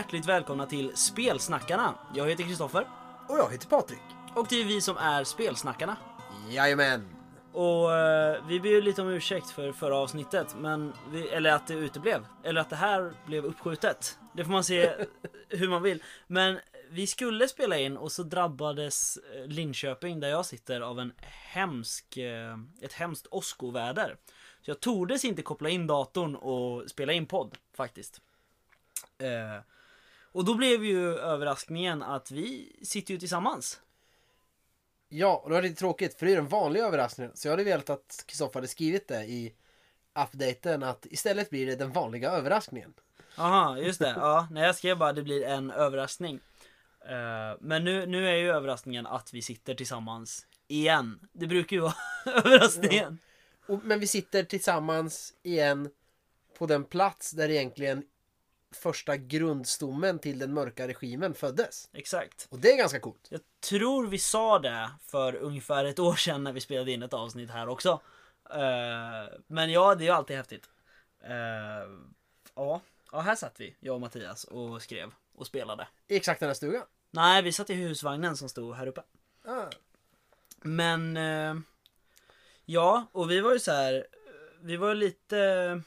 Hjärtligt välkomna till Spelsnackarna. Jag heter Kristoffer Och jag heter Patrik. och det är vi som är Spelsnackarna. Jajamän. Och eh, vi ber ju lite om ursäkt för förra avsnittet, men vi, eller att det uteblev. Eller att det här blev uppskjutet. Det får man se hur man vill. Men vi skulle spela in och så drabbades eh, Linköping, där jag sitter, av en hemsk, eh, ett hemskt åskoväder. Så jag tordes inte koppla in datorn och spela in podd, faktiskt. Eh, och då blev ju överraskningen att vi sitter ju tillsammans. Ja, och det var lite tråkigt för det är den vanliga överraskningen. Så jag hade velat att Kristoffer hade skrivit det i updaten att istället blir det den vanliga överraskningen. Aha, just det. Ja, när jag skrev bara det blir en överraskning. Eh, men nu, nu är ju överraskningen att vi sitter tillsammans igen. Det brukar ju vara överraskningen. Och, men vi sitter tillsammans igen på den plats där egentligen första grundstommen till den mörka regimen föddes. Exakt. Och det är ganska coolt. Jag tror vi sa det för ungefär ett år sedan när vi spelade in ett avsnitt här också. Eh, men ja, det är ju alltid häftigt. Eh, ja. ja, här satt vi, jag och Mattias och skrev och spelade. I exakt den här stugan. Nej, vi satt i husvagnen som stod här uppe. Ah. Men eh, ja, och vi var ju så här. Vi var lite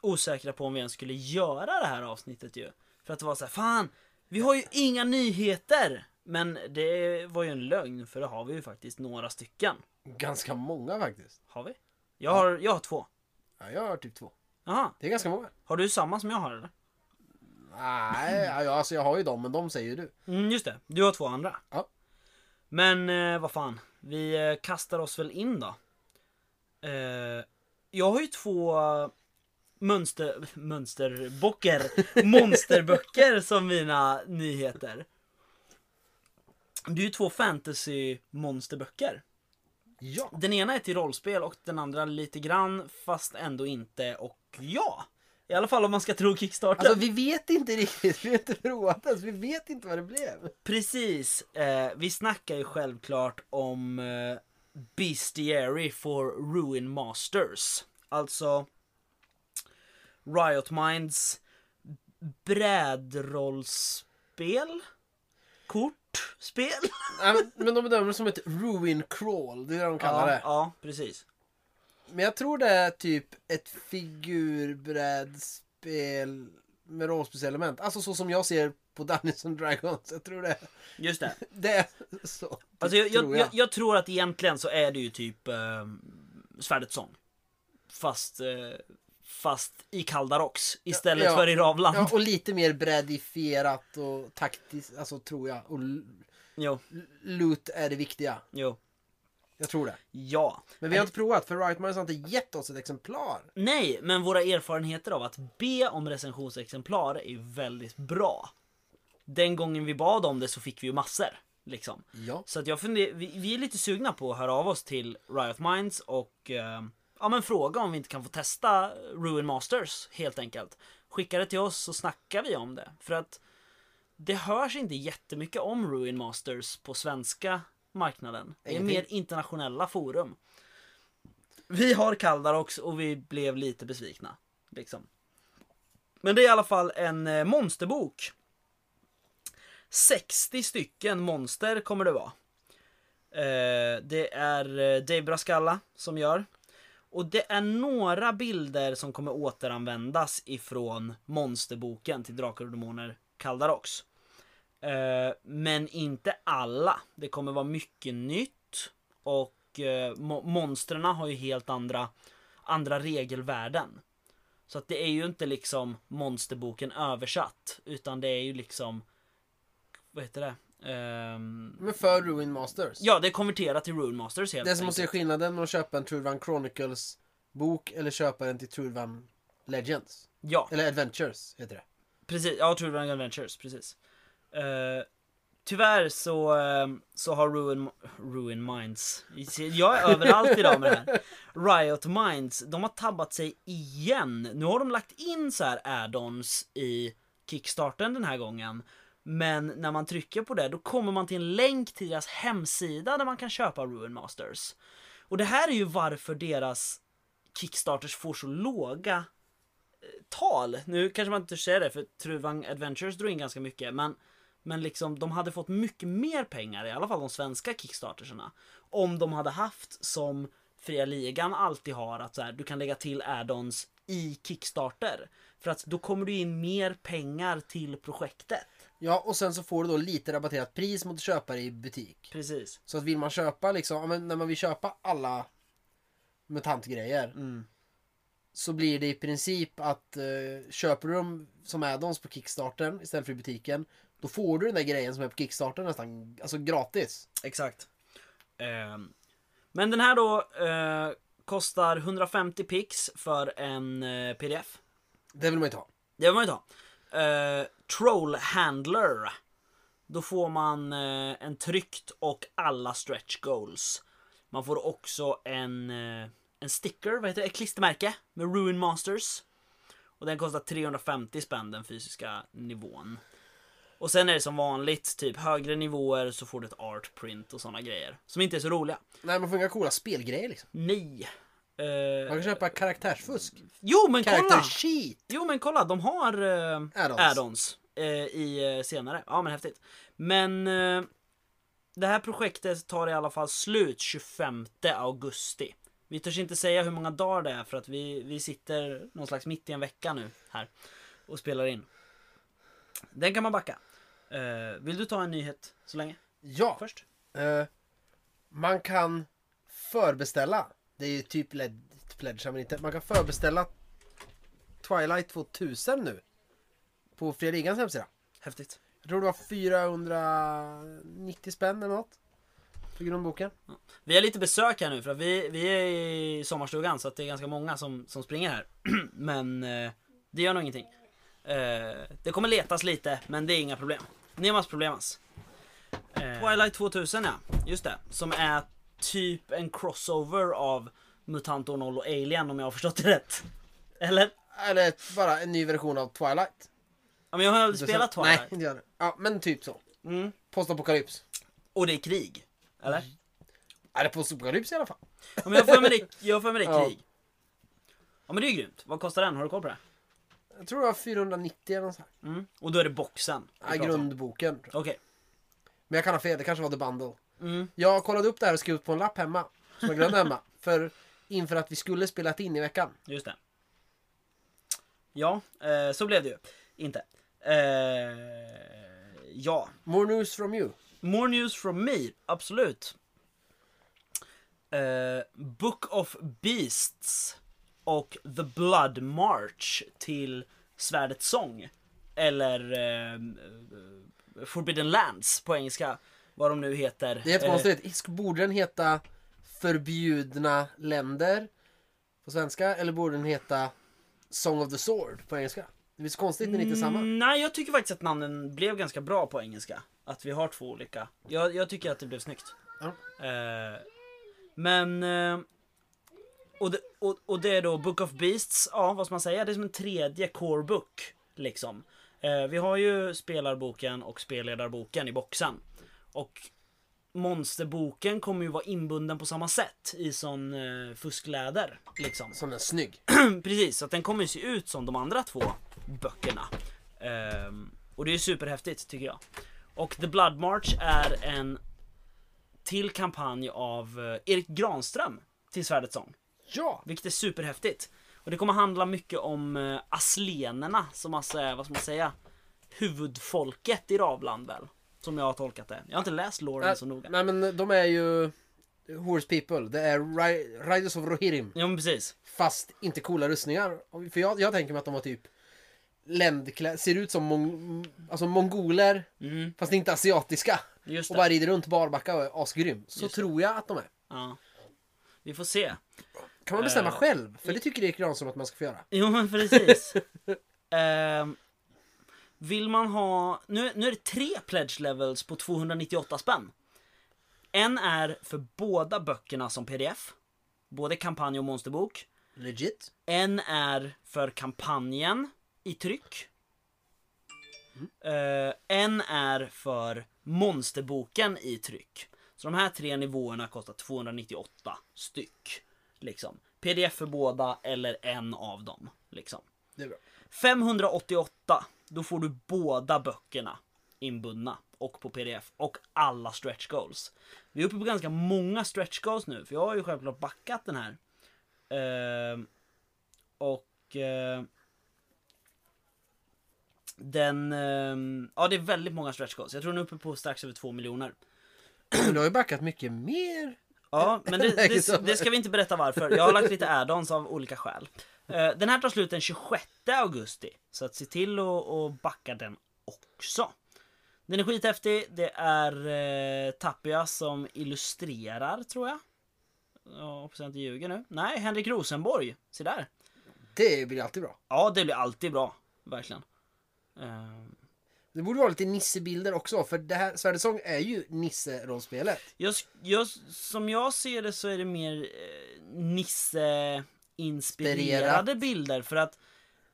osäkra på om vi ens skulle göra det här avsnittet ju. För att det var så här, fan, vi har ju inga nyheter. Men det var ju en lögn för det har vi ju faktiskt några stycken. Ganska många faktiskt. Har vi? Jag har, jag har två. Ja, jag har typ två. Jaha, Det är ganska många. har du samma som jag har eller? Nej, alltså jag har ju dem, men de säger du. Mm, just det, du har två andra. Ja. Men eh, vad fan, vi eh, kastar oss väl in då. Eh, jag har ju två mönster, mönsterböcker, monsterböcker som mina nyheter. Det är ju två fantasy monsterböcker. Ja. Den ena är till rollspel och den andra lite grann fast ändå inte och ja. I alla fall om man ska tro Kickstarter. Alltså vi vet inte riktigt, vi har inte provat ens, vi vet inte vad det blev. Precis. Eh, vi snackar ju självklart om eh, Bestiary for Ruin Masters. Alltså Riot Minds brädrollspel? Kortspel? Nej, men de bedömer det som ett ruin crawl, det är det de kallar ja, det. ja, precis. Men jag tror det är typ ett figurbrädspel med rollspelselement. Alltså så som jag ser på Dungeons and Dragons. Jag tror det, Just det. det är så. Alltså jag, tror jag, jag, jag tror att egentligen så är det ju typ eh, Svärdets sång. Fast, eh, fast i Kaldarox istället Ja, för i Ravland. Ja, och lite mer brädifierat och taktiskt, alltså tror jag. Och Jo, loot är det viktiga. jo. Jag tror det. Ja. Men vi har inte provat, för Riot Minds har inte gett oss ett exemplar. Nej, men våra erfarenheter av att be om recensionsexemplar är ju väldigt bra. Den gången vi bad om det så fick vi ju massor. Liksom. Ja. Så att jag funder, vi, vi är lite sugna på att höra av oss till Riot Minds och eh, ja, men fråga om vi inte kan få testa Ruin Masters helt enkelt. Skicka det till oss så snackar vi om det. För att det hörs inte jättemycket om Ruin Masters på svenska marknaden. Det är mer internationella forum. Vi har Kaldarox och vi blev lite besvikna. Liksom. Men det är i alla fall en eh, monsterbok. 60 stycken monster kommer det vara. Eh, det är eh, Dave Brascalla som gör. Och det är några bilder som kommer återanvändas ifrån monsterboken till Drakar och Demoner Kaldarox. Eh, men inte alla. Det kommer vara mycket nytt. Och eh, mo- monstren har ju helt andra, andra regelvärden. Så att det är ju inte liksom monsterboken översatt. Utan det är ju liksom... Vad heter det? Ehm, Men för Ruin Masters. ja, det är konverterat till Rune Masters helt Det som måste enkelt. skillnaden mellan att köpa en Trudvan Chronicles bok eller köpa den till Trudvan Legends. Ja, Eller Adventures heter det. precis. Ja, Run Adventures, precis. Eh, tyvärr så, eh, så har Ruin, Ruin Minds, jag är överallt idag med det här. Riot Minds, de har tabbat sig igen. Nu har de lagt in så här add-ons i Kickstarten den här gången. Men när man trycker på det, då kommer man till en länk till deras hemsida där man kan köpa Ruin Masters. Och det här är ju varför deras Kickstarters får så låga eh, tal, nu kanske man inte säger det för Truvang Adventures drog in ganska mycket men men liksom de hade fått mycket mer pengar, i alla fall de svenska Kickstarterserna. Om de hade haft som Fria Ligan alltid har, att så här, du kan lägga till add-ons i Kickstarter. För att då kommer du in mer pengar till projektet. Ja, och sen så får du då lite rabatterat pris mot köpare i butik. Precis. Så att vill man köpa liksom, men när man vill köpa alla mutantgrejer Mm. så blir det i princip att eh, köper du dem som add-ons på Kickstarten istället för i butiken då får du den där grejen som är på Kickstarter nästan alltså gratis. Exakt. Ehm, men den här då eh, kostar 150 pix för en eh, pdf. Det vill man inte ha. Det vill man ju ta. Troll Handler. Då får man eh, en tryckt och alla stretch goals. Man får också en, eh, en sticker, vad heter det? Ett klistermärke med Ruin Masters. Och den kostar 350 spänn den fysiska nivån. Och sen är det som vanligt, typ högre nivåer så får du ett art print och såna grejer. Som inte är så roliga. Nej, man får inga coola spelgrejer liksom. Nej. Eh, Man kan köpa karaktärsfusk. jo men kolla! Jo men kolla, de har eh, Add-ons. add-ons eh, i senare. Ja men häftigt. Men det här projektet tar i alla fall slut 25 augusti. Vi törs inte säga hur många dagar det är för att vi, vi sitter någon slags mitt i en vecka nu här och spelar in. Den kan man backa. Eh, vill du ta en nyhet så länge? Ja, Först? eh, man kan förbeställa. Det är ju typ led, pledge, men inte. Man kan förbeställa Twilight 2000 nu. På Fria Ligans hemsida. Häftigt. Jag tror det var 490 spänn eller något. För grundboken. Vi har lite besök här nu för att vi, vi är i sommarstugan så att det är ganska många som, som springer här. Men eh, det gör nog ingenting. Eh, det kommer letas lite men det är inga problem. Nemas problemas. Eh, Twilight 2000 ja, just det. Som är typ en crossover av Mutant år 0 och Alien om jag har förstått det rätt. Eller? Eller bara en ny version av Twilight. Ja, men jag har aldrig spelat Nej, Twilight. jag det. Ja, men typ så. Mm. Postapokalyps. Och det är krig. Eller? Ja, det är postapokalyps i alla fall. Ja, men jag får mig det, jag får mig det Ja. krig. Ja men det är ju grymt. Vad kostar den? Har du koll på det? Jag tror det var 490 eller här. Mm. Och då är det boxen. Ja, om. grundboken. Okej. Men jag kan ha fel, det kanske var The Bundle. Mm. Jag kollade upp det här och skrev upp på en lapp hemma. Som jag glömde hemma. För inför att vi skulle spela in i veckan. Just det. Ja, eh, så blev det ju. Inte. Eh, ja, More news from you. more news from me. Absolut. Eh, Book of Beasts och The Blood March till Svärdets sång. Eller eh, Forbidden Lands på engelska. Vad de nu heter. Det är jättekonstigt. Borde den heta Förbjudna länder på svenska? Eller borde den heta Song of the Sword på engelska? Det blir så konstigt när det inte är samma. Mm, nej, jag tycker faktiskt att namnen blev ganska bra på engelska. Att vi har två olika. Jag, jag tycker att det blev snyggt. Ja. Eh, men... Eh, och, det, och, och det är då Book of Beasts, ja vad ska man säga? Det är som en tredje core book. Liksom. Eh, vi har ju spelarboken och spelledarboken i boxen. Och monsterboken kommer ju vara inbunden på samma sätt i sån eh, fuskläder. Liksom. Som är snygg. Precis, så att den kommer ju se ut som de andra två böckerna. Ehm, och det är superhäftigt tycker jag. Och The Blood March är en till kampanj av eh, Erik Granström till Svärdets sång. Ja! Vilket är superhäftigt. Och det kommer handla mycket om eh, aslenerna som alltså är, vad ska man säga, huvudfolket i Ravland väl? Som jag har tolkat det. Jag har inte läst loren så noga. Nej men de är ju Horse People. Det är Ri- Riders of Rohirrim. Ja men precis. Fast inte coola rustningar. Och- För jag, jag tänker mig att de var typ ländklä- ser ut som mon alltså mongoler Mm, fast inte asiatiska. just Och det. bara rider runt barbacka och är asgrym. Så Just tror jag att de är. Ja. Vi får se. Kan man bestämma Eh, själv? För det tycker Erik Granström att man ska få göra. Jo men precis. Ehm, vill man ha, nu, nu är det tre pledge levels på 298 spänn. En är för båda böckerna som pdf. Både kampanj och monsterbok. Legit. En är för kampanjen i tryck. Eh, en är för monsterboken i tryck. Så de här tre nivåerna kostar 298 styck. Liksom. Pdf för båda eller en av dem. Liksom. Det är bra. 588, då får du båda böckerna inbundna och på pdf och alla stretch goals. Vi är uppe på ganska många stretch goals nu, för jag har ju självklart backat den här. Ehm, och eh, den, ehm, ja det är väldigt många stretch goals. Jag tror den är uppe på strax över 2 miljoner. Du har ju backat mycket mer. Ja, men det, det, det ska vi inte berätta varför. Jag har lagt lite add-ons av olika skäl. Eh, Den här tar slut den 26 augusti. Så att se till att backa den också. Den är skithäftig. Det är eh, Tapia som illustrerar, tror jag. Ja, hoppas jag inte ljuger nu. Nej, Henrik Rosenborg. Se där. Det blir alltid bra. Ja, det blir alltid bra. Verkligen. Eh, Det borde vara lite Nisse-bilder också, för det här Svärdets sång är ju Nisse-rollspelet. Jag, jag, som jag ser det så är det mer eh, Nisse-inspirerade bilder för att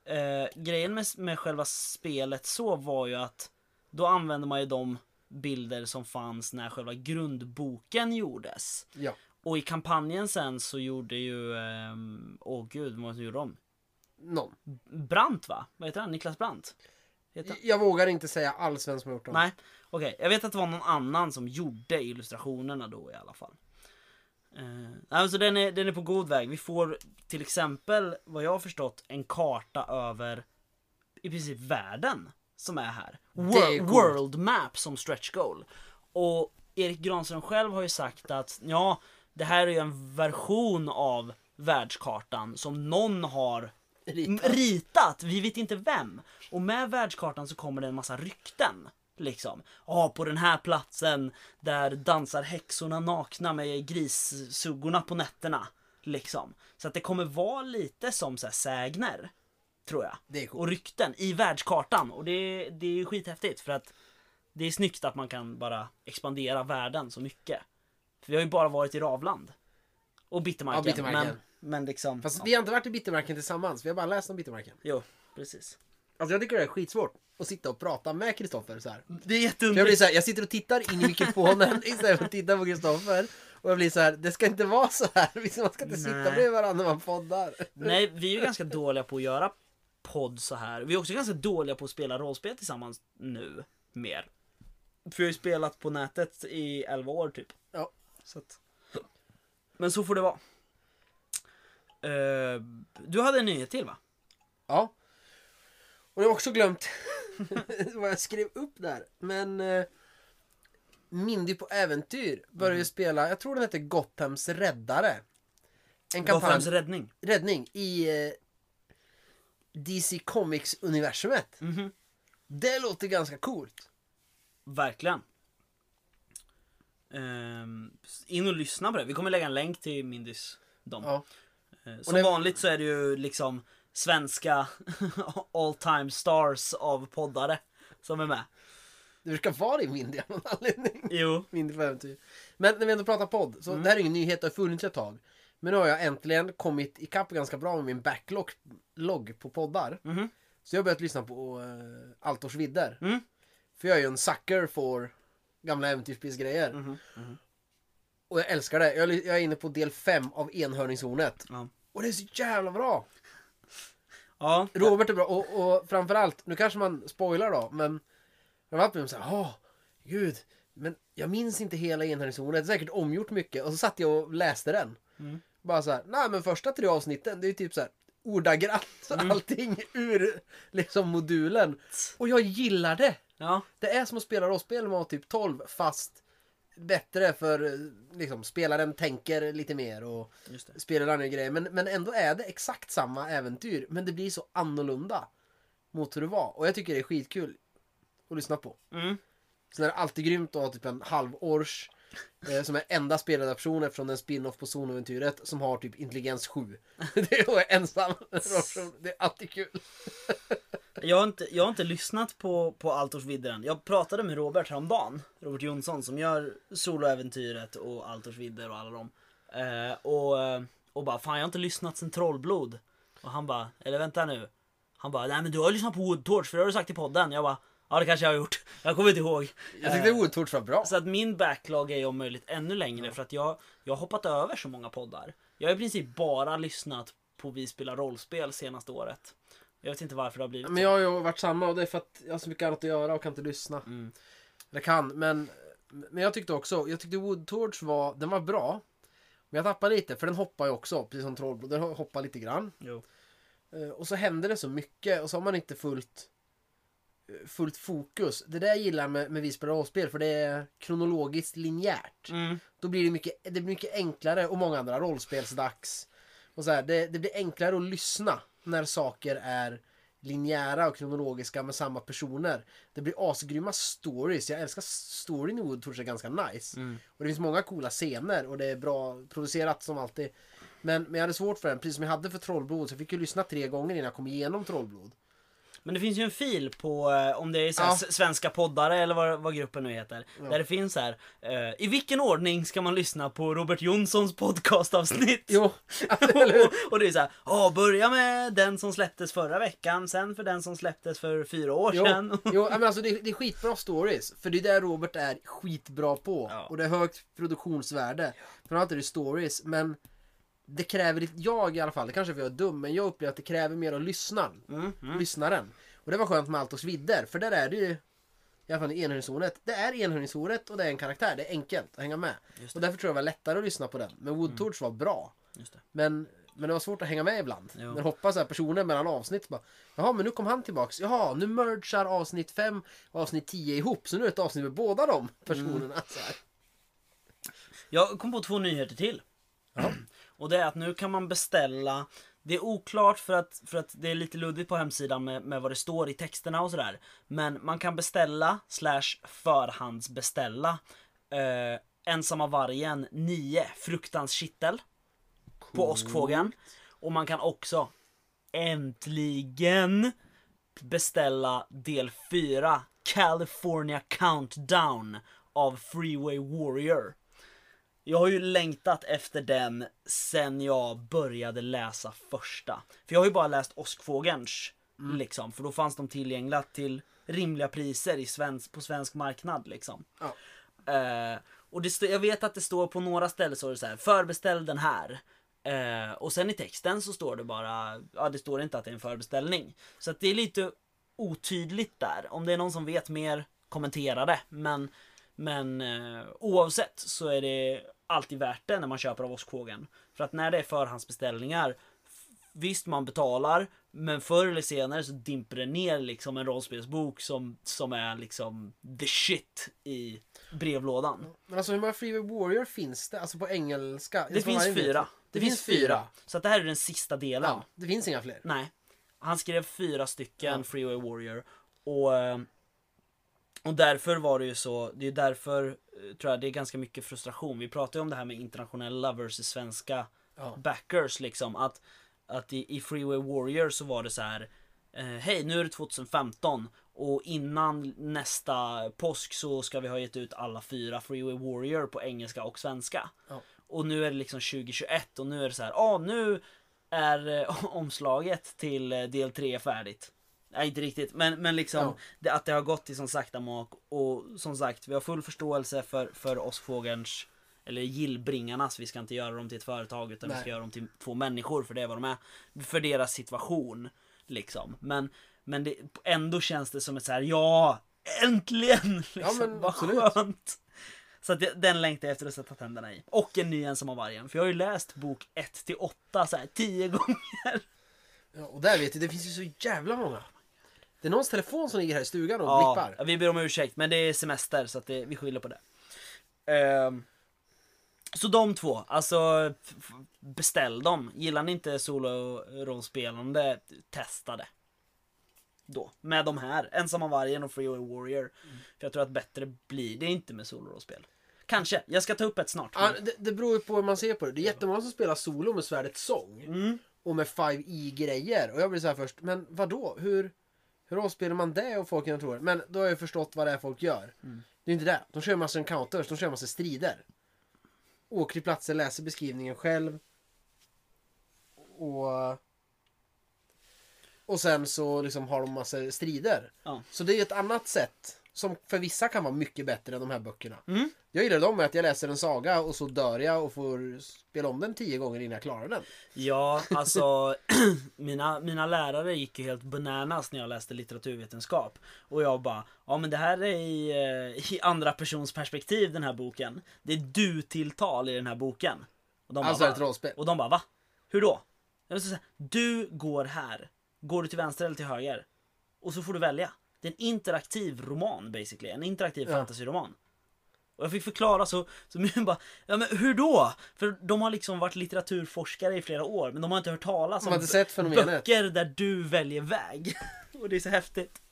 eh, grejen med, med själva spelet så var ju att då använde man ju de bilder som fanns när själva grundboken gjordes. Ja. Och i kampanjen sen så gjorde ju, ehm, åh gud, vad gjorde de? Någon. Brandt va? Vad heter han? Niklas? Heter han? Jag vågar inte säga alls vem som har gjort dem. Nej, okej. Jag vet att det var någon annan som gjorde illustrationerna då i alla fall. Uh, alltså den är, den är på god väg. Vi får till exempel, vad jag har förstått, en karta över i princip världen som är här. är Wor- coolt. world map som stretch goal. Och Erik Granström själv har ju sagt att ja, det här är ju en version av världskartan som någon har Ritat. Ritat, vi vet inte vem. Och med världskartan så kommer det en massa rykten. Liksom. Ja, på den här platsen där dansar häxorna nakna med grissuggorna på nätterna. Liksom. Så att det kommer vara lite som så här sägner. Tror jag. Coolt. Och rykten i världskartan. Och det, det är ju skithäftigt för att det är snyggt att man kan bara expandera världen så mycket. För vi har ju bara varit i Ravland. Och Bittermarken. Ja, Bittermarken. Men, men liksom... Fast ja. vi har inte varit i Bittermarken tillsammans, vi har bara läst om Bittermarken. Jo, precis. Alltså jag tycker det är skitsvårt att sitta och prata med Kristoffer så här. Det är För jag, jätteunderligt. blir så här, jag sitter och tittar in i mikrofonen istället för att titta på Kristoffer. Och jag blir så här, det ska inte vara så här. Man ska inte sitta Nej. bredvid varandra när man poddar. Nej, vi är ju ganska dåliga på att göra podd så här. Vi är också ganska dåliga på att spela rollspel tillsammans nu. Mer. För vi har ju spelat på nätet i 11 år typ. Ja. Så att... Men så får det vara. Eh, du hade en nyhet till va? Ja. Och jag har också glömt vad jag skrev upp där. Men eh, Mindy på äventyr börjar ju spela, jag tror den heter Gothams räddare. En kampanj, Gothams räddning. räddning i eh, DC Comics-universumet. Mhm. Det låter ganska coolt. Verkligen. Ehm, in och lyssna på det. Vi kommer lägga en länk till Mindys dom. Ja. Eh, Som det- vanligt så är det ju liksom svenska all time stars av poddare som är med. Det brukar vara i Mindy av någon anledning. Jo. Mindy på äventyr. Men när vi ändå pratar podd, så det här är ingen nyhet, det har funnits ett tag. Men nu har jag äntligen kommit ikapp ganska bra med min backlog logg på poddar. Mhm. Så jag har börjat lyssna på uh, Altors vidder. Mm. För jag är ju en sucker för gamla äventyrsspelsgrejer. Mhm. Och jag älskar det. Jag, jag är inne på del 5 av enhörningshornet. Och det är så jävla bra! Ja. Robert är bra och, och framförallt, nu kanske man spoilar då, men framförallt blir de såhär, åh, gud, men jag minns inte hela enhörningshornet, det är säkert omgjort mycket. Och så satt jag och läste den. Mm. Bara så här, nej men första tre avsnitten, det är ju typ så här ordagrant Mm. allting ur liksom modulen. Och jag gillar det! Ja. Det är som att spela rollspel när man var typ 12 fast bättre för eh, liksom spelaren tänker lite mer och spelar andra grejer. Men, men ändå är det exakt samma äventyr. Men det blir så annorlunda mot hur det var. Och jag tycker det är skitkul att lyssna på. Mm. Sen är det alltid grymt att ha typ en halvårs eh, som är enda speladaption eftersom det är en spin-off på Zonoäventyret som har typ intelligens 7. det är ensam. Det är alltid kul. Jag, har inte, jag har inte lyssnat på, på Altors vidder än. Jag pratade med Robert häromdagen. Robert Jonsson som gör Soloäventyret och Altors vidder och alla dem. Eh, och, eh, och bara fan jag har inte lyssnat sen Trollblod. Och han bara, eller vänta nu. Han bara, nej men du har lyssnat på Woodtorch för det har du sagt i podden. Jag bara, ja det kanske jag har gjort. Jag kommer inte ihåg. Jag tyckte Eh, Woodtorch var bra. Så att min backlog är om möjligt ännu längre för att jag, jag har hoppat över så många poddar. Jag har i princip bara lyssnat på Vi spelar rollspel senaste året. Jag vet inte varför det har blivit Men jag har ju varit samma och det är för att jag har så mycket annat att göra och kan inte lyssna. Mm. Eller kan, men, men jag tyckte också, jag tyckte Wood Torch var, den var bra. Men jag tappade lite, för den hoppar ju också, precis som Trollblod, den hoppar lite grann. Jo. Eh, Och så händer det så mycket och så har man inte fullt, eh, fullt fokus. Det där jag gillar med, med vi spelar rollspel, för det är kronologiskt linjärt. Mm. Då blir det mycket, det blir mycket enklare och många andra rollspelsdags. Och så här, det, det blir enklare att lyssna när saker är linjära och kronologiska med samma personer. Det blir asgrymma stories. Jag älskar storyn i Woodtorch är ganska nice. Mm. Och det finns många coola scener och det är bra producerat som alltid. Men, men jag hade svårt för den, precis som jag hade för Trollblod. Så jag fick ju lyssna tre gånger innan jag kom igenom Trollblod. Men det finns ju en fil på, eh, om det är så Ja. svenska poddare eller vad, vad gruppen nu heter. Ja. Där det finns så här, eh, i vilken ordning ska man lyssna på Robert Jonssons podcastavsnitt? Jo, eller hur? och, och det är så här, ja börja med den som släpptes förra veckan, sen för den som släpptes för fyra år Jo, sedan. jo men alltså det, är- det är skitbra stories. För det är det Robert är skitbra på. Ja. Och det är högt produktionsvärde. Framförallt är det stories. Men det kräver, lite- jag i alla fall, det kanske för jag är dum, men jag upplever att det kräver mer av lyssnaren. Mm, mm. Lyssnaren. Och det var skönt med Altos vidder, för där är det ju i alla fall i enhörningshornet. Det är enhörningshornet och det är en karaktär. Det är enkelt att hänga med. Och det. därför tror jag det var lättare att lyssna på den. Men Woodtorch var bra. Det. Men, men det var svårt att hänga med ibland. Jo. Men hoppa så här personer mellan avsnitt. Bara, Jaha, men nu kom han tillbaks. Jaha, nu mergar avsnitt 5 och avsnitt 10 ihop. Så nu är det ett avsnitt med båda de personerna. Mm. Så här. Jag kom på två nyheter till. Ja. Och det är att nu kan man beställa det är oklart för att, för att det är lite luddigt på hemsidan med, med vad det står i texterna och sådär. Men man kan beställa slash förhandsbeställa eh, Ensamma vargen 9 Fruktans kittel på åskfågeln. Och man kan också äntligen beställa del 4 California Countdown av Freeway Warrior. Jag har ju längtat efter den sen jag började läsa första. För jag har ju bara läst Åskfågelns liksom, för då fanns de tillgängliga till rimliga priser i svensk, på svensk marknad liksom. Ja. Eh, och det jag vet att det står på några ställen så är det så här, förbeställ den här. Eh, och sen i texten så står det bara, ja det står inte att det är en förbeställning. Så att det är lite otydligt där. Om det är någon som vet mer, kommentera det. Men, men eh, oavsett så är det alltid värt det när man köper av Åskfågeln. För att när det är förhandsbeställningar, visst man betalar, men förr eller senare så dimper det ner liksom en rollspelsbok som, som är liksom the shit i brevlådan. Men alltså hur många Freeway Warrior finns det? Alltså på engelska? Det finns fyra. Det, finns fyra. Så att det här är den sista delen. Ja, det finns inga fler. Nej. Han skrev fyra stycken Ja. Freeway Warrior. Och, eh, och därför var det ju så, det är därför eh, tror jag det är ganska mycket frustration. Vi pratar ju om det här med internationella versus svenska Ja. backers liksom. Att, att i, i Freeway Warrior så var det så här. Eh, Hej, nu är det 2015 och innan nästa påsk så ska vi ha gett ut alla fyra Freeway Warrior på engelska och svenska. Ja. Och nu är det liksom 2021 och nu är det så här, ja nu är eh, omslaget till eh, del 3 färdigt. Nej inte riktigt, men, men liksom Ja. det, att det har gått i sån sakta mak och som sagt vi har full förståelse för, för oss fågelns eller gillbringarnas, vi ska inte göra dem till ett företag utan vi Nej. ska göra dem till två människor för det är vad de är. För deras situation. Liksom. Men, men det, ändå känns det som ett så här, ja äntligen! Liksom, men vad skönt! Så att det, den längtar jag efter att sätta tänderna i. Och en ny Ensamma vargen. För jag har ju läst bok 1 till 8 så här 10 gånger. Ja, och där vet du, det finns ju så jävla många. Det är någons telefon som ligger här i stugan och Ja, blippar. vi ber om ursäkt men det är semester så att det, vi skyller på det. Ehm, så de två, alltså beställ dem. Gillar ni inte solo-rollspelande, testa det. Då, med de här, Ensamma vargen och Freeway Warrior. För jag tror att bättre blir det inte med solo-rollspel. Kanske, jag ska ta upp ett snart. Ja, det, det beror på hur man ser på det. Det är jättemånga som spelar solo med svärdet sång. Mm. Och med 5e-grejer. Och jag blir så här först, men vad då? Hur, hur avspelar man det och folk tror? Men då har jag förstått vad det är folk gör. Det är inte det. De kör massa encounters, de kör massa strider. Åker till platser, läser beskrivningen själv. Och... Och sen så liksom har de massa strider. Ja. Så det är ett annat sätt som för vissa kan vara mycket bättre än de här böckerna. Mm. Jag gillar dem med att jag läser en saga och så dör jag och får spela om den tio gånger innan jag klarar den. Ja, alltså mina, mina lärare gick ju helt bananas när jag läste litteraturvetenskap. Och jag bara, ja men det här är i, eh, i andra persons perspektiv den här boken. Det är du-tilltal i den här boken. Och de Alltså bara, ett rollspel. Och de bara, va? Hur då? Jag säga, du går här. Går du till vänster eller till höger? Och så får du välja. Det är en interaktiv roman basically. En interaktiv Ja. fantasyroman. Och jag fick förklara så, så min bara, ja men hur då? För de har liksom varit litteraturforskare i flera år men de har inte hört talas om har inte sett böcker där du väljer väg. Och det är så häftigt.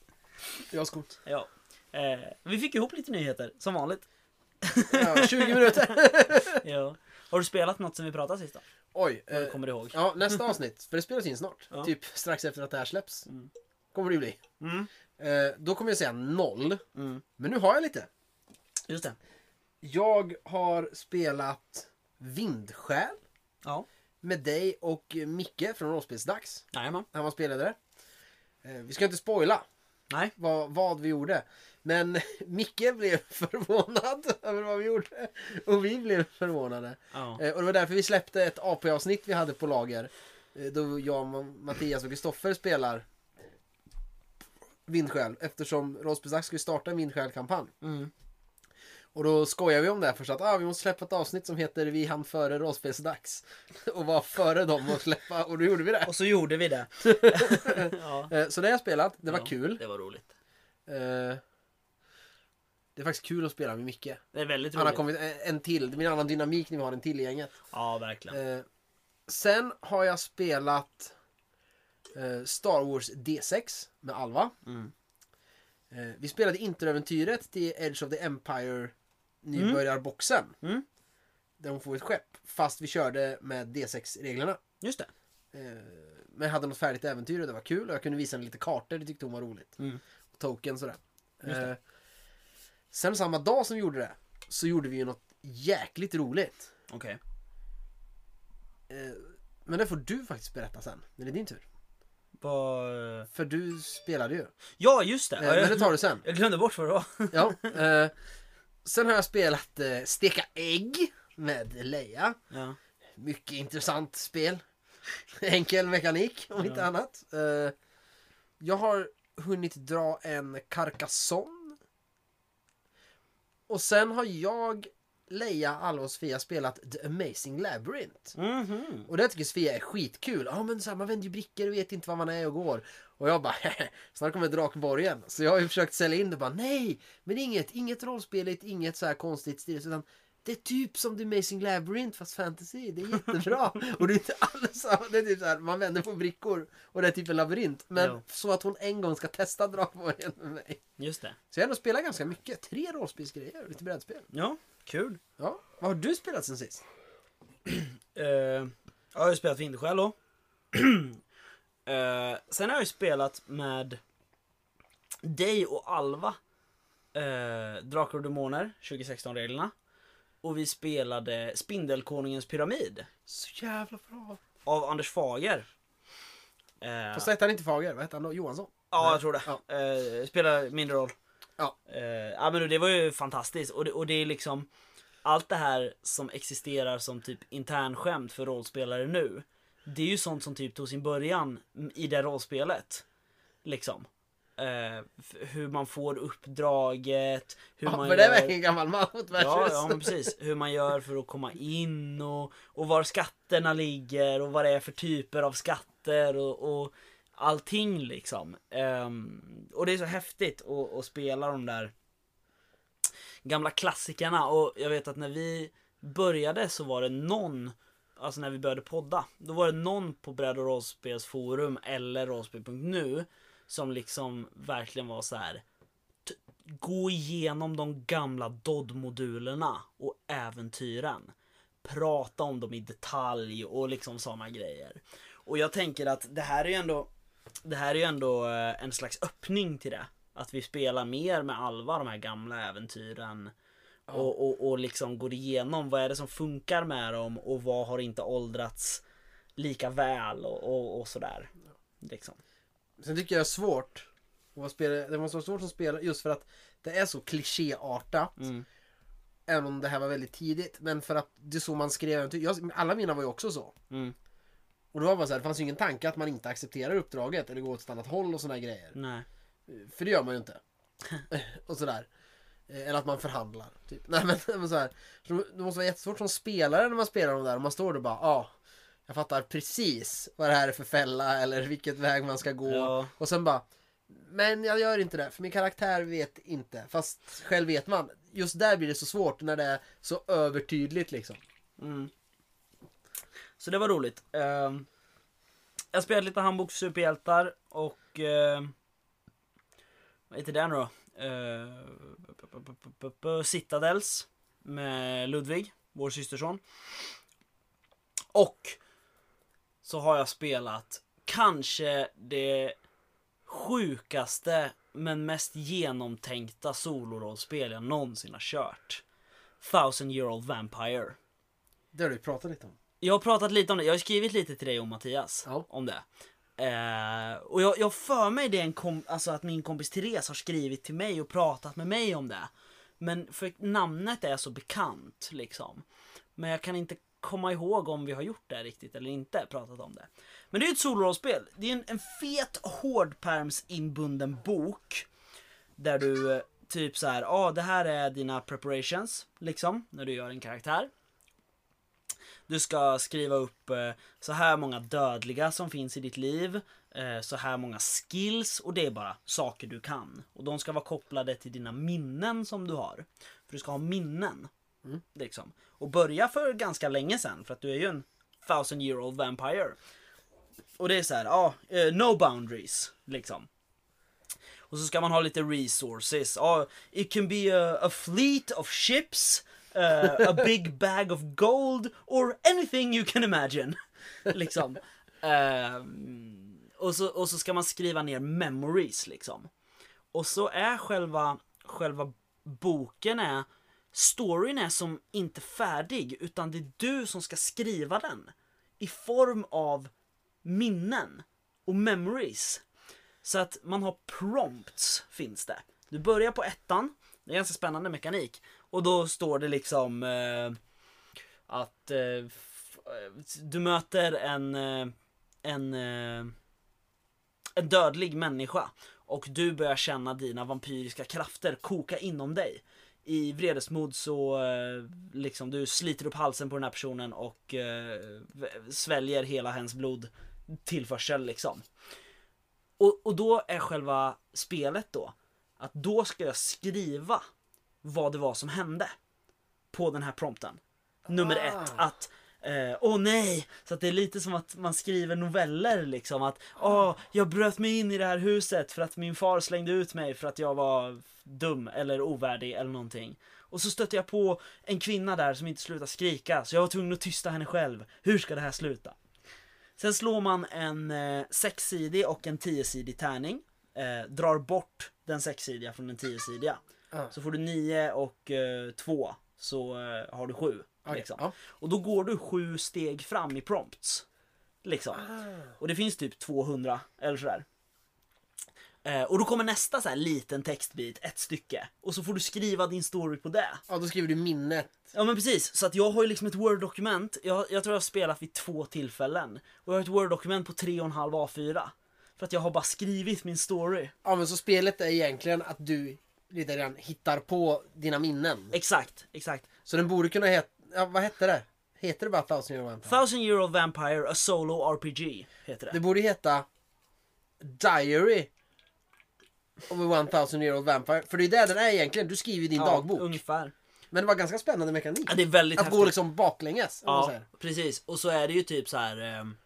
Ja, skott. Ja. Eh, vi fick ihop lite nyheter, som vanligt. Ja, 20 minuter. Ja. Har du spelat något sen vi pratade sist då? Oj. Du Eh, kommer ihåg? ja, nästa avsnitt. För det spelas in snart. Ja. Typ strax efter att det här släpps. Mm. Kommer det bli. Mm. Eh, då kommer jag säga noll. Mm. Men nu har jag lite. Just det. Jag har spelat Vindsjäl Ja. med dig och Micke från Rollspelsdags. Jajamän. Han var spelledare. Eh, vi ska inte spoila Nej. vad, vad vi gjorde. Men Micke blev förvånad över vad vi gjorde. Och vi blev förvånade. Ja. Eh, och det var därför vi släppte ett AP-avsnitt vi hade på lager. Eh, då jag, Ma- Mattias och Kristoffer spelar Vindsjäl. Eftersom Rollspelsdags ska ju starta en Vindsjäl-kampanj. Mm. Och då skojar vi om det här först att ah, vi måste släppa ett avsnitt som heter Vi hann före rollspelsdags. Och var före dem och släppa och då gjorde vi det. Och så gjorde vi det. ja. Eh, Så det har jag spelat, det var Ja, kul. Det var roligt. Eh, Det är faktiskt kul att spela med Micke. Det är väldigt Han har roligt. kommit en en till, det blir en annan dynamik när vi har en till i gänget. Ja, verkligen. Eh, Sen har jag spelat eh, Star Wars D6 med Alva. Mm. Eh, Vi spelade introäventyret till Edge of the Empire nybörjarboxen. Mm. Där hon får ett skepp. Fast vi körde med D6-reglerna. Just det. Eh, Men jag hade något färdigt äventyr och det var kul. Och jag kunde visa henne lite kartor, det tyckte hon var roligt. Mm. Och token sådär. Eh, Sen samma dag som vi gjorde det. Så gjorde vi ju något jäkligt roligt. Okej. Eh, Men det får du faktiskt berätta sen. När det är din tur. Vad... För du spelade ju. Ja, just det. Eh, Men det tar du sen. jag glömde bort vad det var. Ja. eh, Sen har jag spelat eh, Steka ägg med Leia. Ja. Mycket intressant spel. Enkel mekanik om inte Ja. annat. Eh, Jag har hunnit dra en Carcassonne. Och sen har jag, Leia, Alva och Sofia spelat The Amazing Labyrinth. Mhm. Och det tycker Sofia är skitkul. Ja men så här, man vänder ju brickor och vet inte var man är och går. Och jag bara snart kommer Drakborgen. Så jag har ju försökt sälja in det bara nej. Men inget, inget rollspeligt, inget så här konstigt stil. Utan det är typ som The Amazing Labyrinth fast fantasy. Det är jättebra. och det är inte alls. Det är typ så här, man vänder på brickor och det är typ en labyrint. Men Ja. så att hon en gång ska testa Drakborgen med mig. Just det. Så jag har ändå spelat ganska mycket. Tre rollspelsgrejer och lite brädspel. Ja, kul. Ja. Vad har du spelat sen sist? Eh, jag har ju spelat Vindsjäl då. Eh, sen har jag ju spelat med dig och Alva. Uh, Drakar och Demoner 2016-reglerna. Och vi spelade Spindelkonungens pyramid. Så jävla bra. Av Anders Fager. Eh, Fast hette han inte Fager? Vad hette han då? Johansson? Ja, jag tror det. Ja. Eh, spelar mindre roll. Ja. Eh, ja men det var ju fantastiskt och det, och det är liksom allt det här som existerar som typ internskämt för rollspelare nu. Det är ju sånt som typ tog sin början i det rollspelet. Liksom. F- hur man får uppdraget, hur Ja, man för det är gör- verkligen gammal mot Ja, ja men precis. Hur man gör för att komma in och, och var skatterna ligger och vad det är för typer av skatter och, och allting liksom. Um, och det är så häftigt att, att spela de där gamla klassikerna och jag vet att när vi började så var det någon Alltså när vi började podda, då var det någon på bräd och rollspelsforum eller rollspel.nu som liksom verkligen var så här gå igenom de gamla DOD-modulerna och äventyren. Prata om dem i detalj och liksom sådana grejer. Och jag tänker att det här är ju ändå det här är ju ändå eh, en slags öppning till det. Att vi spelar mer med Alva, de här gamla äventyren. Och, och, och liksom går igenom vad är det som funkar med dem och vad har inte åldrats lika väl och, och, och sådär. Liksom. Sen tycker jag det är svårt det måste vara svårt som spelare just för att det är så klichéartat. Mm. Även om det här var väldigt tidigt. Men för att det är så man skrev. Jag, alla mina var ju också så. Mm. Och då var man så här, det fanns ju ingen tanke att man inte accepterar uppdraget eller går åt ett annat håll och sådana grejer. Nej. För det gör man ju inte. och sådär. Eh, Eller att man förhandlar. Typ. Nej men, men så här. Så Det måste vara jättesvårt som spelare när man spelar de där och man står där och bara ja. Ah, jag fattar precis vad det här är för fälla eller vilket väg man ska gå. Ja. Och sen bara Men jag gör inte det för min karaktär vet inte. Fast själv vet man. Just där blir det så svårt när det är så övertydligt liksom. Mm. Så det var roligt. Eh, jag spelade lite handbok superhjältar och... Eh, vad heter det nu då? Eh, Citadels med Ludvig, vår systerson. Och så har jag spelat kanske det sjukaste men mest genomtänkta solorollspel jag någonsin har kört. Thousand year old vampire. Det har du pratat lite om. Jag har pratat lite om det, jag har skrivit lite till dig och Mattias Ja. om det. Eh, och jag, jag för mig det en kom, alltså att min kompis Therese har skrivit till mig och pratat med mig om det. Men för namnet är så bekant liksom. Men jag kan inte komma ihåg om vi har gjort det riktigt eller inte, pratat om det. Men det är ju ett solorollspel. Det är en, en fet hårdperms inbunden bok. Där du eh, typ så här, ja ah, det här är dina preparations, liksom, när du gör en karaktär. Du ska skriva upp eh, så här många dödliga som finns i ditt liv, eh, så här många skills och det är bara saker du kan. Och de ska vara kopplade till dina minnen som du har. För du ska ha minnen. Liksom. Och börja för ganska länge sedan för att du är ju en thousand year old vampire. Och det är så här, ja, eh, no boundaries liksom. Och så ska man ha lite resources. Ja, it can be a, a fleet of ships, uh, a big bag of gold or anything you can imagine. liksom. Uh, och, så, och så ska man skriva ner memories liksom. Och så är själva, själva boken är, storyn är som inte färdig utan det är du som ska skriva den. I form av minnen och memories. Så att man har prompts finns det. Du börjar på ettan, det är en ganska spännande mekanik. Och då står det liksom eh, att eh, eh du möter en, eh, en, eh, en dödlig människa. Och du börjar känna dina vampyriska krafter koka inom dig. I vredesmod så eh, liksom du sliter upp halsen på den här personen och eh, sväljer hela hens blod tillförsel liksom. Och, och då är själva spelet då att då ska jag skriva vad det var som hände på den här prompten. Nummer Ah. ett, att eh, åh nej! Så att det är lite som att man skriver noveller liksom. Att åh, jag bröt mig in i det här huset för att min far slängde ut mig för att jag var dum eller ovärdig eller någonting. Och så stötte jag på en kvinna där som inte slutade skrika så jag var tvungen att tysta henne själv. Hur ska det här sluta? Sen slår man en eh, sexsidig och en tiosidig tärning. Eh, drar bort den sexsidiga från den tiosidiga. Så får du nio och eh, två så eh, har du sju. Okej, Liksom. ja. Och då går du sju steg fram i prompts. Liksom. Och det finns typ 200 eller sådär. Eh, och då kommer nästa så här liten textbit, ett stycke. Och så får du skriva din story på det. Ja, då skriver du minnet. Ja men precis, så att jag har ju liksom ett word-dokument. Jag, jag tror jag har spelat vid två tillfällen. Och jag har ett word-dokument på 3,5 A4. För att jag har bara skrivit min story. Ja, men så spelet är egentligen att du grann hittar på dina minnen. Exakt, exakt. Så den borde kunna heta, ja, vad hette det? Heter det bara Thousand Year Vampire? Thousand Year Old Vampire, a Solo RPG, heter det. Det borde heta Diary of a 1000 year old vampire. För det är det den är egentligen, du skriver din ja, dagbok. ungefär. Men det var ganska spännande mekanik. Ja, det är väldigt att häftigt. gå liksom baklänges. Ja, precis. Och så är det ju typ så här. ehm,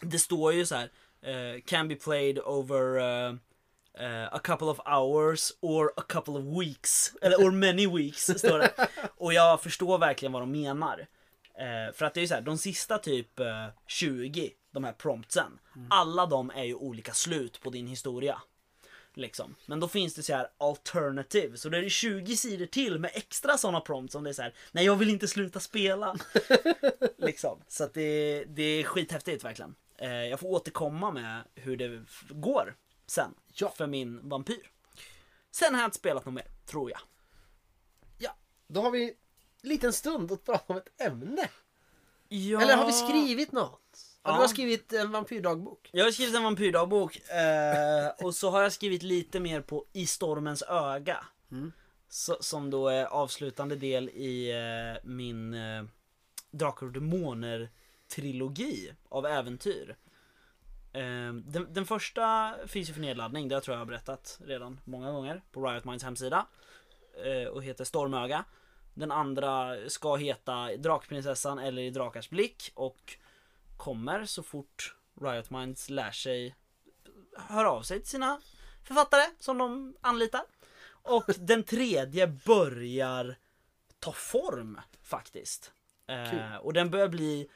det står ju så här. eh, can be played over eh, eh, a couple of hours or a couple of weeks. Eller or many weeks, står det. Och jag förstår verkligen vad de menar. Eh, för att det är ju så här, de sista typ eh, 20, de här promptsen. Alla de är ju olika slut på din historia. Liksom. Men då finns det så här alternative, så det är 20 sidor till med extra sådana prompts som det är så här. Nej jag vill inte sluta spela. liksom. Så att det, det är skithäftigt verkligen. Jag får återkomma med hur det går sen. Ja. för min vampyr. Sen har jag inte spelat något mer, tror jag. Ja, då har vi en liten stund att prata om ett ämne. Ja. Eller har vi skrivit något? Ja. Du har skrivit en vampyrdagbok. Jag har skrivit en vampyrdagbok eh, och så har jag skrivit lite mer på I stormens öga. Mm. Så, som då är avslutande del i eh, min eh, Drakar och Demoner trilogi av äventyr. Eh, den, den första finns ju för nedladdning, det tror jag har berättat redan många gånger på Riot Minds hemsida. Eh, och heter Stormöga. Den andra ska heta Drakprinsessan eller I Drakars blick och kommer så fort Riot Minds lär sig höra av sig till sina författare som de anlitar. Och den tredje börjar ta form faktiskt. Eh, och den börjar bli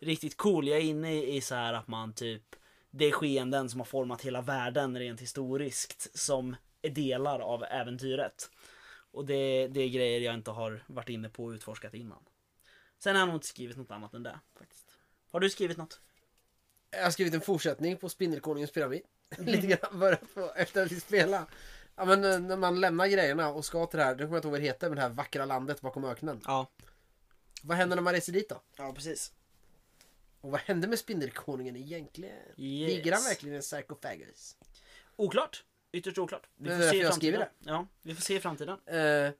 riktigt cool. Jag är inne i, i så här att man typ det är skeenden som har format hela världen rent historiskt som är delar av äventyret. Och det, det är grejer jag inte har varit inne på och utforskat innan. Sen har jag nog inte skrivit något annat än det. faktiskt. Har du skrivit något? Jag har skrivit en fortsättning på Spindelkonungens pyramid. Lite grann börja på, efter att vi spela. Ja men eh, när man lämnar grejerna och ska till det här, det kommer jag inte ihåg vad det heter, men det här vackra landet bakom öknen. Ja. Vad händer när man reser dit då? Ja, precis. Och vad hände med Spindelkonungen egentligen? Yes. Ligger han verkligen i en sarkofagus? Oklart. Ytterst oklart. Vi Det är får se jag skriver Ja, vi får se i framtiden. Eh,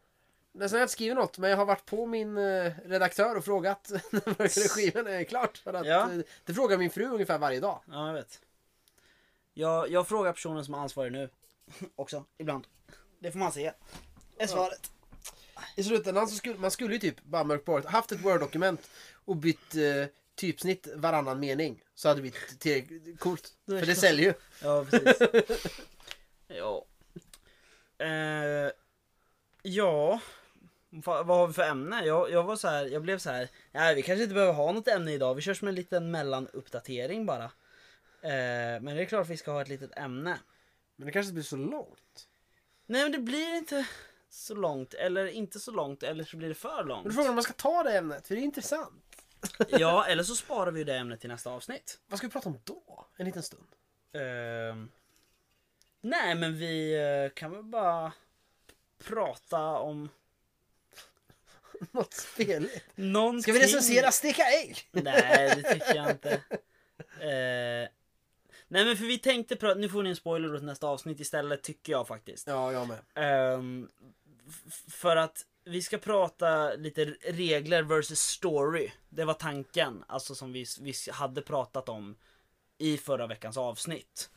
nästan jag inte skrivit något, men jag har varit på min eh, redaktör och frågat när skivan är klart. För att, Ja. eh, det frågar min fru ungefär varje dag. Ja, jag vet. Jag, jag frågar personen som är ansvarig nu. Också, ibland. Det får man se. Är svaret. I slutändan så skulle man skulle ju typ bara mörkt haft ett Word-dokument och bytt eh, typsnitt varannan mening. Så hade blivit tillräckligt coolt. För det säljer ju. Ja, precis. ja. Eh, ja. Va, vad har vi för ämne? Jag, jag var så här, jag blev så här. Nej, vi kanske inte behöver ha något ämne idag. Vi kör som en liten mellanuppdatering bara. Eh, men det är klart att vi ska ha ett litet ämne. Men det kanske inte blir så långt. Nej, men det blir inte så långt. Eller inte så långt. Eller så blir det för Men långt. frågar man om man ska ta det ämnet, för det är intressant. Ja, eller så sparar vi det ämnet till nästa avsnitt. Vad ska vi prata om då? En liten stund. Ehm, nej, men vi eh, kan väl bara prata om Något speligt. någonting. Ska vi recensera steka ägg? Nej, det tycker jag inte. Eh, nej, men för vi tänkte prata, nu får ni en spoiler till nästa avsnitt istället tycker jag faktiskt. Ja, jag med. F- för att vi ska prata lite regler versus story. Det var tanken, alltså som vi, vi hade pratat om i förra veckans avsnitt.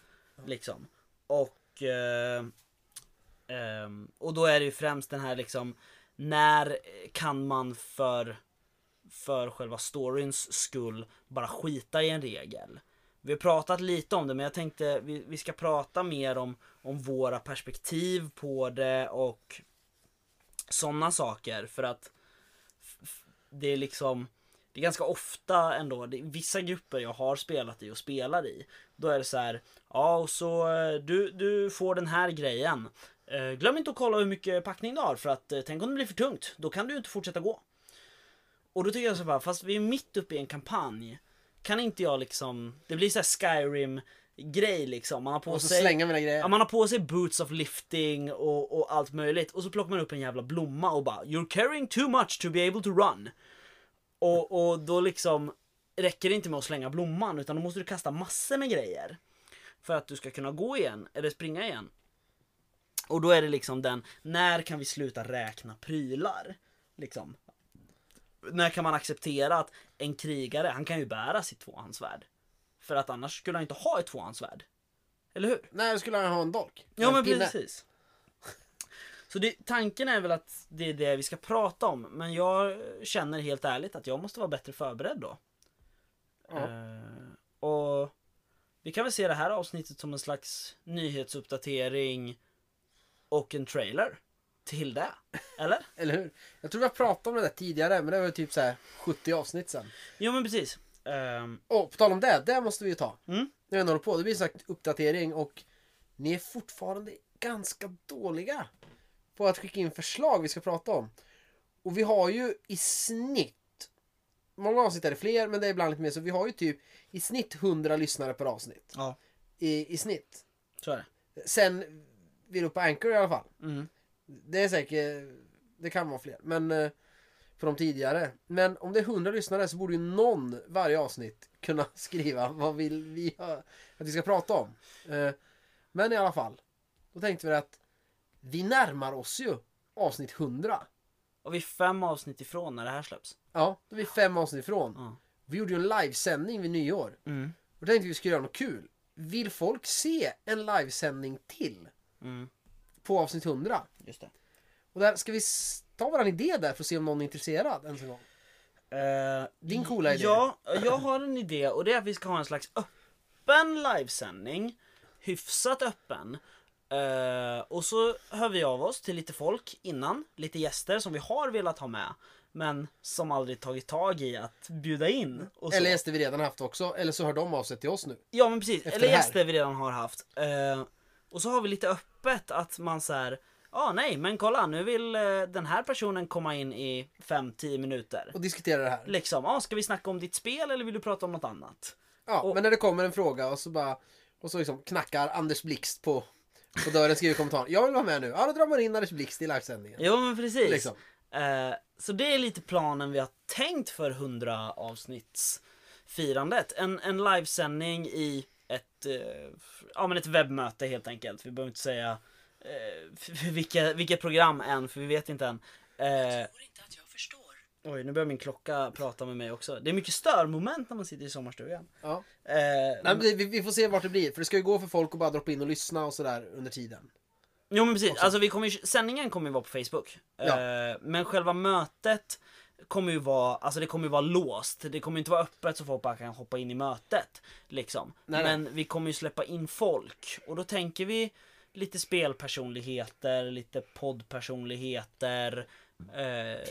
Liksom. Och, eh, eh, och då är det ju främst den här liksom, när kan man för, för själva storyns skull bara skita i en regel? Vi har pratat lite om det men jag tänkte vi, vi ska prata mer om, om våra perspektiv på det och sådana saker för att det är liksom det är ganska ofta ändå, det vissa grupper jag har spelat i och spelar i. Då är det så här, ja och så eh, du, du får den här grejen. Eh, glöm inte att kolla hur mycket packning du har för att eh, tänk om det blir för tungt, då kan du inte fortsätta gå. Och då tycker jag så här, fast vi är mitt uppe i en kampanj. Kan inte jag liksom, det blir så här Skyrim grej liksom. Man har på Och så sig slänga mina grejer. Ja, man har på sig boots of lifting och, och allt möjligt och så plockar man upp en jävla blomma och bara You're carrying too much to be able to run. Och, och då liksom räcker det inte med att slänga blomman utan då måste du kasta massor med grejer. För att du ska kunna gå igen eller springa igen. Och då är det liksom den, när kan vi sluta räkna prylar? Liksom. När kan man acceptera att en krigare, han kan ju bära sitt tvåhandsvärd. För att annars skulle han inte ha ett tvåhandsvärd. Eller hur? Nej, då skulle han ha en dolk. Ja En men pinne. precis. Så det, tanken är väl att det är det vi ska prata om. Men jag känner helt ärligt att jag måste vara bättre förberedd då. Ja. Eh, och vi kan väl se det här avsnittet som en slags nyhetsuppdatering och en trailer till det. Eller? Eller hur? Jag tror vi har pratat om det där tidigare, men det var typ så här 70 avsnitt sen. Jo men precis. Ehm, Och på tal om det, det måste vi ju ta. Mm. När vi håller på. Det blir slags uppdatering och ni är fortfarande ganska dåliga på att skicka in förslag vi ska prata om. Och vi har ju i snitt, många avsnitt är det fler, men det är ibland lite mer, så vi har ju typ i snitt 100 lyssnare per avsnitt. ja, I, i snitt. så är det. Sen vi är uppe på Anchor i alla fall. Mm. Det är säkert, det kan vara fler. Men för de tidigare. Men om det är 100 lyssnare så borde ju någon varje avsnitt kunna skriva vad vill vi ha, att vi ska prata om. Eh, Men i alla fall. Då tänkte vi att vi närmar oss ju avsnitt 100. Och vi är fem avsnitt ifrån när det här släpps. Ja, då är vi fem avsnitt ifrån. Ja. Vi gjorde ju en livesändning vid nyår. Mm. Och då tänkte vi vi skulle göra något kul. Vill folk se en livesändning till Mm. på avsnitt 100? Just det. Och där ska vi ta våran idé där för att se om någon är intresserad ens en gång. Eh, Din coola idé. Ja, jag har en idé och det är att vi ska ha en slags öppen livesändning. Hyfsat öppen. Eh, och så hör vi av oss till lite folk innan, lite gäster som vi har velat ha med. Men som aldrig tagit tag i att bjuda in. Så. Eller gäster vi redan haft också. Eller så hör de av sig till oss nu. Ja men precis, eller här. gäster vi redan har haft. Eh, och så har vi lite öppet att man säger Ja ah, nej men kolla nu vill eh, den här personen komma in i 5-10 minuter. Och diskutera det här. Liksom, ah, ska vi snacka om ditt spel eller vill du prata om något annat? Ja, Och- men när det kommer en fråga och så bara... Och så liksom knackar Anders Blixt på, på dörren skriver kommentaren. Jag vill vara med nu. Ja, då drar man in Anders Blixt i livesändningen. Jo men precis. Liksom. Eh, så det är lite planen vi har tänkt för 100 avsnittsfirandet. En, en livesändning i ett, eh, ja, men ett webbmöte helt enkelt. Vi behöver inte säga eh, vilka, vilket program än, för vi vet inte än. Eh, tror inte att jag förstår. oj, nu börjar min klocka prata med mig också. Det är mycket störmoment när man sitter i sommarstugan. Ja. Eh, Nej, men vi, vi får se vart det blir. För det ska ju gå för folk att bara droppa in och lyssna och sådär under tiden. Jo men precis, alltså vi kommer ju, sändningen kommer ju vara på Facebook. Ja. Eh, men själva mötet kommer ju vara, alltså det kommer ju vara låst. Det kommer ju inte vara öppet så folk bara kan hoppa in i mötet. Liksom. Nej, nej. men vi kommer ju släppa in folk. Och då tänker vi lite spelpersonligheter, lite poddpersonligheter. Eh,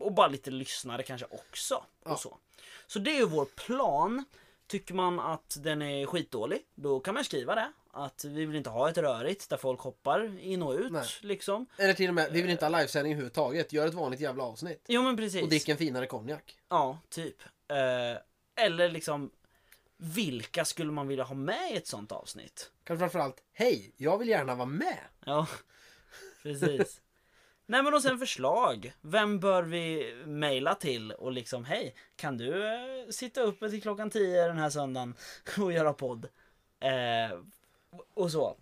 och bara lite lyssnare kanske också. Ja. Och så. så det är ju vår plan. Tycker man att den är skitdålig, då kan man skriva det. Att vi vill inte ha ett rörigt där folk hoppar in och ut. Nej. Liksom. Eller till och med, vi vill inte ha livesändning överhuvudtaget. Gör ett vanligt jävla avsnitt. Jo men precis. Och drick en finare konjak. Ja, typ. Eh, eller liksom, vilka skulle man vilja ha med i ett sånt avsnitt? Kanske framförallt, hej, jag vill gärna vara med. Ja, precis. Nej men och sen förslag. Vem bör vi mejla till och liksom hej, kan du eh, sitta uppe till klockan 10 den här söndagen och göra podd? Eh, och så.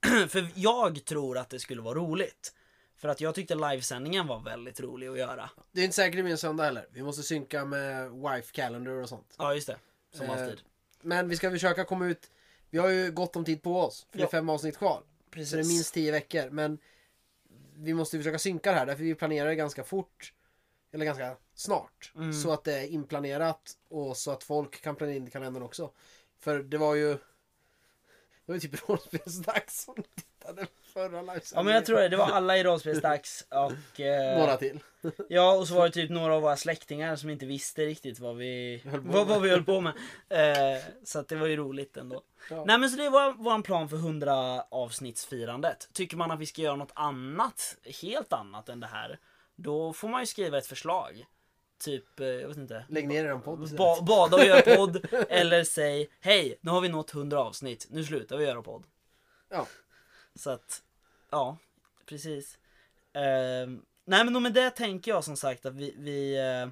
För jag tror att det skulle vara roligt. För att jag tyckte livesändningen var väldigt rolig att göra. Det är inte säkert det blir en söndag heller. Vi måste synka med wife calendar och sånt. Ja just det, som Eh, alltid. Men vi ska försöka komma ut. Vi har ju gott om tid på oss. För det är fem avsnitt kvar. Så det är Precis. minst tio veckor. Men vi måste försöka synka det här. Därför vi planerar det ganska fort. Eller ganska snart. Mm. Så att det är inplanerat. Och så att folk kan planera in kalendern också. För det var ju... Det var ju typ rollspelsdags som tittade förra livesändningen. Ja men jag tror det, det var alla i rollspelsdags och... Eh, Några till. Ja och så var det typ några av våra släktingar som inte visste riktigt vad vi, vad, vad vi höll på med. Eh, så att det var ju roligt ändå. Ja. Nej men så det var vår plan för 100 avsnittsfirandet. Tycker man att vi ska göra något annat, helt annat än det här. Då får man ju skriva ett förslag. Typ, eh, jag vet inte. Lägg ner er podd. Ba, bada och göra podd. eller säg, hej nu har vi nått 100 avsnitt, nu slutar vi göra podd. Ja. Så att, ja, precis. Ehm, nej men med det tänker jag som sagt att vi, vi, eh,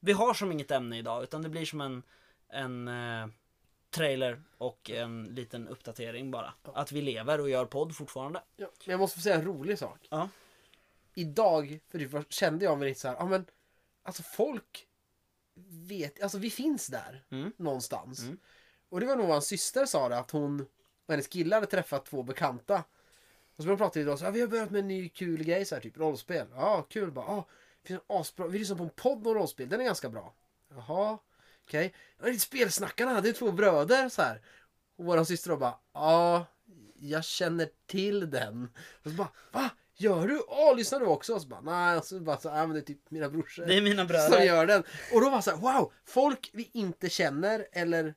vi har som inget ämne idag utan det blir som en, en eh, trailer och en liten uppdatering bara. Att vi lever och gör podd fortfarande. Ja, men jag måste få säga en rolig sak. Ja. Idag, för det kände jag mig lite så här, ja men alltså folk vet, alltså vi finns där Mm. någonstans. Mm. Och det var nog vad hans syster sa det, att hon och hennes kille hade träffat två bekanta. Och så började de prata idag, så ja, vi har börjat med en ny kul grej så här, typ rollspel. Ja, kul bara. Ja, det finns en asbra, vi lyssnar på en podd om rollspel, den är ganska bra. Jaha, okej. Ja, det är spelsnackarna, det är två bröder så här. Och våran syster då bara, ja, jag känner till den. Och så bara, va? Gör du? Ja, lyssnar du också? Och så bara, nej, och så bara, så, ja men det är typ mina brorsor Det är mina som bröder. gör den. Och då var så här, wow, folk vi inte känner eller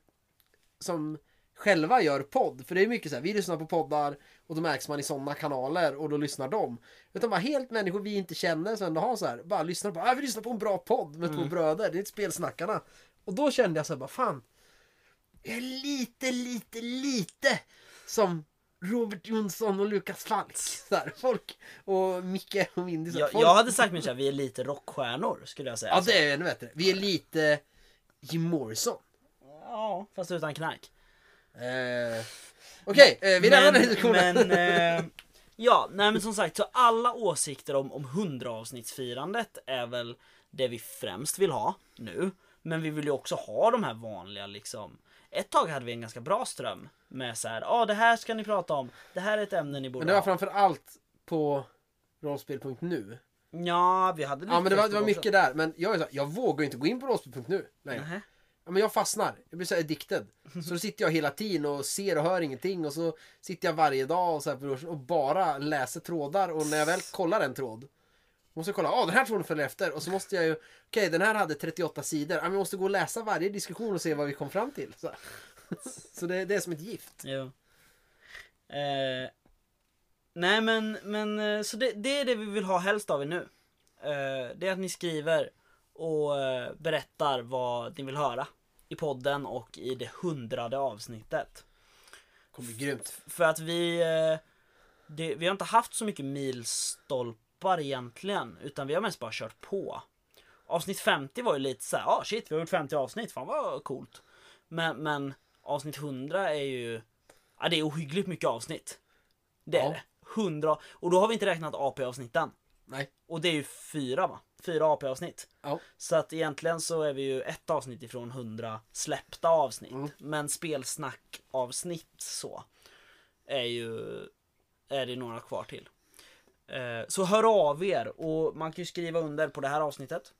som själva gör podd. För det är mycket så här, vi lyssnar på poddar och då märks man i sådana kanaler och då lyssnar de. Utan bara helt människor vi inte känner som ändå har så här, bara lyssnar på, ah, vi lyssnar på en bra podd med två bröder, det är ett spelsnackarna. Och då kände jag så här, bara fan. är lite, lite, lite som Robert Jonsson och Lukas Falk. Så här, folk och Micke och Mindy. Jag, folk, jag hade sagt mig såhär, vi är lite rockstjärnor skulle jag säga. Ja, det är ännu bättre. Vi är lite Jim Morrison. Ja, fast utan knark. Eh, Okej, eh, vi lämnar den diskussionen. Men, eh, ja, nej men som sagt, så alla åsikter om, om 100 avsnittsfirandet är väl det vi främst vill ha nu. Men vi vill ju också ha de här vanliga liksom. Ett tag hade vi en ganska bra ström med så här, ja ah, det här ska ni prata om, det här är ett ämne ni borde Men det var ha. framför allt på rollspel.nu. Ja, vi hade lite Ja men det var, det var mycket där. Men jag, jag vågar inte gå in på rollspel.nu längre. Ja, men jag fastnar. Jag blir så här addicted. Så då sitter jag hela tiden och ser och hör ingenting. Och så sitter jag varje dag och, så här, och bara läser trådar. Och när jag väl kollar en tråd. Måste jag kolla, ja den här tråden följer efter. Och så måste jag ju, okej den här hade 38 sidor. Ja, men jag måste gå och läsa varje diskussion och se vad vi kom fram till. Så, så det, det är som ett gift. Jo. Eh, nej men, men eh, så det, det är det vi vill ha helst av er nu. Eh, det är att ni skriver och eh, berättar vad ni vill höra i podden och i det hundrade avsnittet. kommer bli grymt. För att vi, eh, det, vi har inte haft så mycket milstolpar egentligen, utan vi har mest bara kört på. Avsnitt 50 var ju lite så här, ah shit vi har gjort 50 avsnitt, fan vad coolt. Men, men avsnitt 100 är ju, ja det är ohyggligt mycket avsnitt. Det är Ja. det. 100, och då har vi inte räknat AP-avsnitten. Nej. Och det är ju fyra va? Fyra AP-avsnitt. Ja. Så att egentligen så är vi ju ett avsnitt ifrån 100 släppta avsnitt. Mm. Men spelsnack-avsnitt så är ju är det några kvar till. Eh, Så hör av er och man kan ju skriva under på det här avsnittet.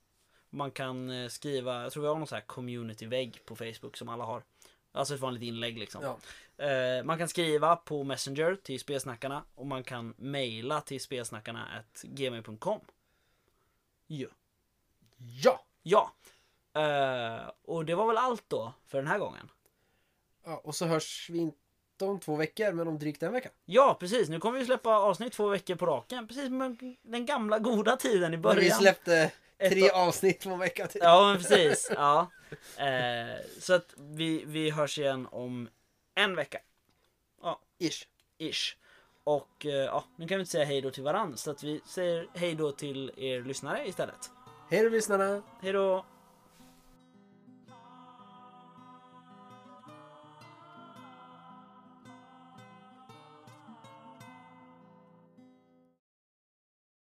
Man kan eh, skriva, jag tror vi har någon sån här community-vägg på Facebook som alla har. Alltså ett vanligt inlägg liksom. Ja. Eh, Man kan skriva på Messenger till spelsnackarna och man kan mejla till spelsnackarna gmail.com. Ja. Ja! Ja. Eh, och det var väl allt då för den här gången. ja! Och så hörs vi inte om två veckor, men om drygt en vecka. Ja, precis. Nu kommer vi släppa avsnitt två veckor på raken. Precis som den gamla goda tiden i När början. vi släppte tre av- avsnitt på en vecka till. Ja, men precis. Ja. Eh, så att vi, vi hörs igen om en vecka. Ish. Ish. Och eh, ja, nu kan vi inte säga hej då till varandra så att vi säger hej då till er lyssnare istället. Hej då lyssnarna! Hej då!